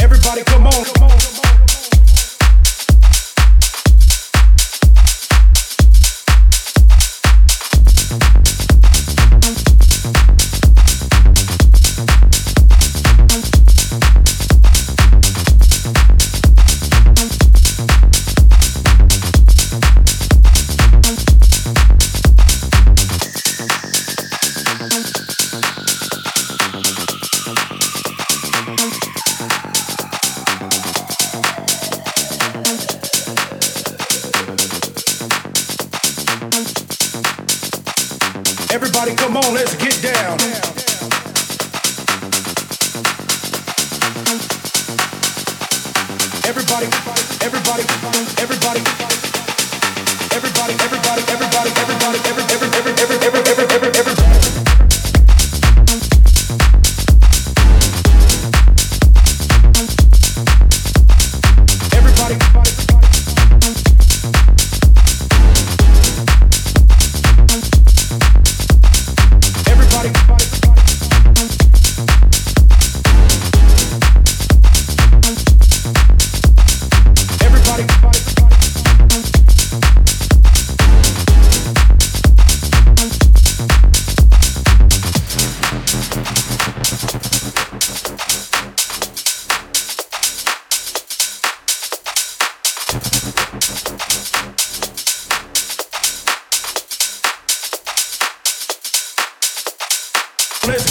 Everybody come on. Come on. Everybody, come on, let's get down. Everybody, everybody, everybody.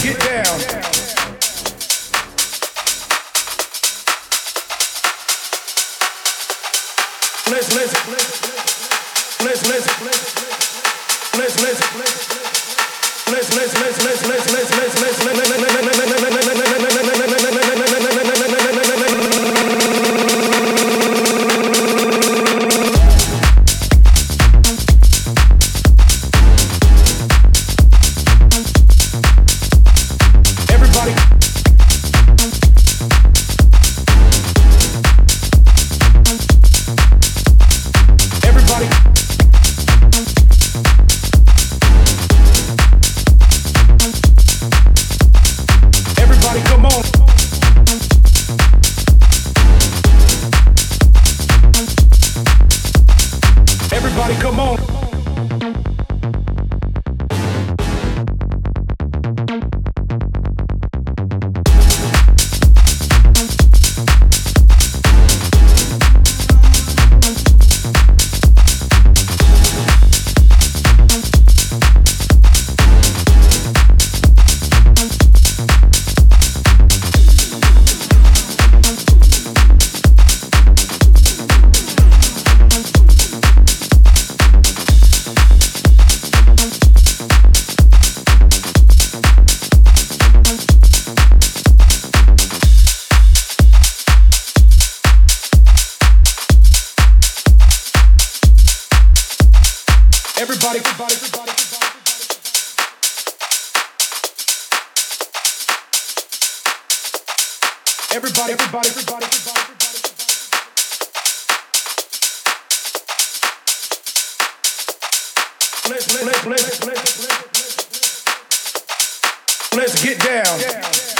Get down. Let's listen. Let's listen. Let's listen. Let's listen. Let's listen. Let's listen. Everybody come on. everybody, everybody, everybody. everybody. Everybody, everybody, everybody, everybody, everybody. Let's, let's, let's, let's, let's, let's, let's get down. Get down.